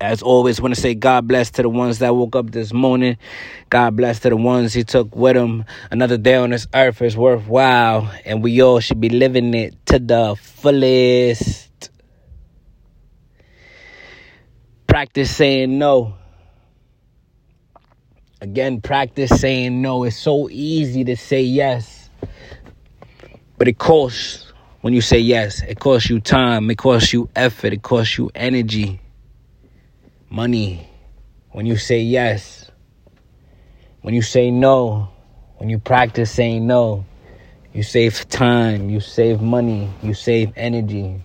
As always, want to say God bless to the ones that woke up this morning. God bless to the ones He took with Him. Another day on this earth is worthwhile, and we all should be living it to the fullest. Practice saying no. Again, practice saying no. It's so easy to say yes, but it costs when you say yes. It costs you time, it costs you effort, it costs you energy money, when you say yes, when you say no, when you practice saying no, you save time, you save money, you save energy.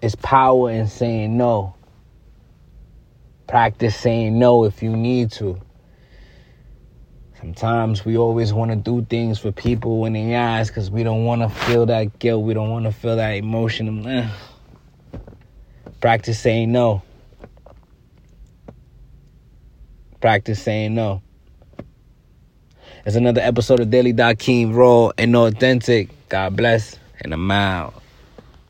It's power in saying no. Practice saying no if you need to. Sometimes we always want to do things for people in the eyes because we don't want to feel that guilt. We don't want to feel that emotion. Practice saying no. Practice saying no. It's another episode of Daily Dakeem Raw and Authentic. God bless, and I'm out.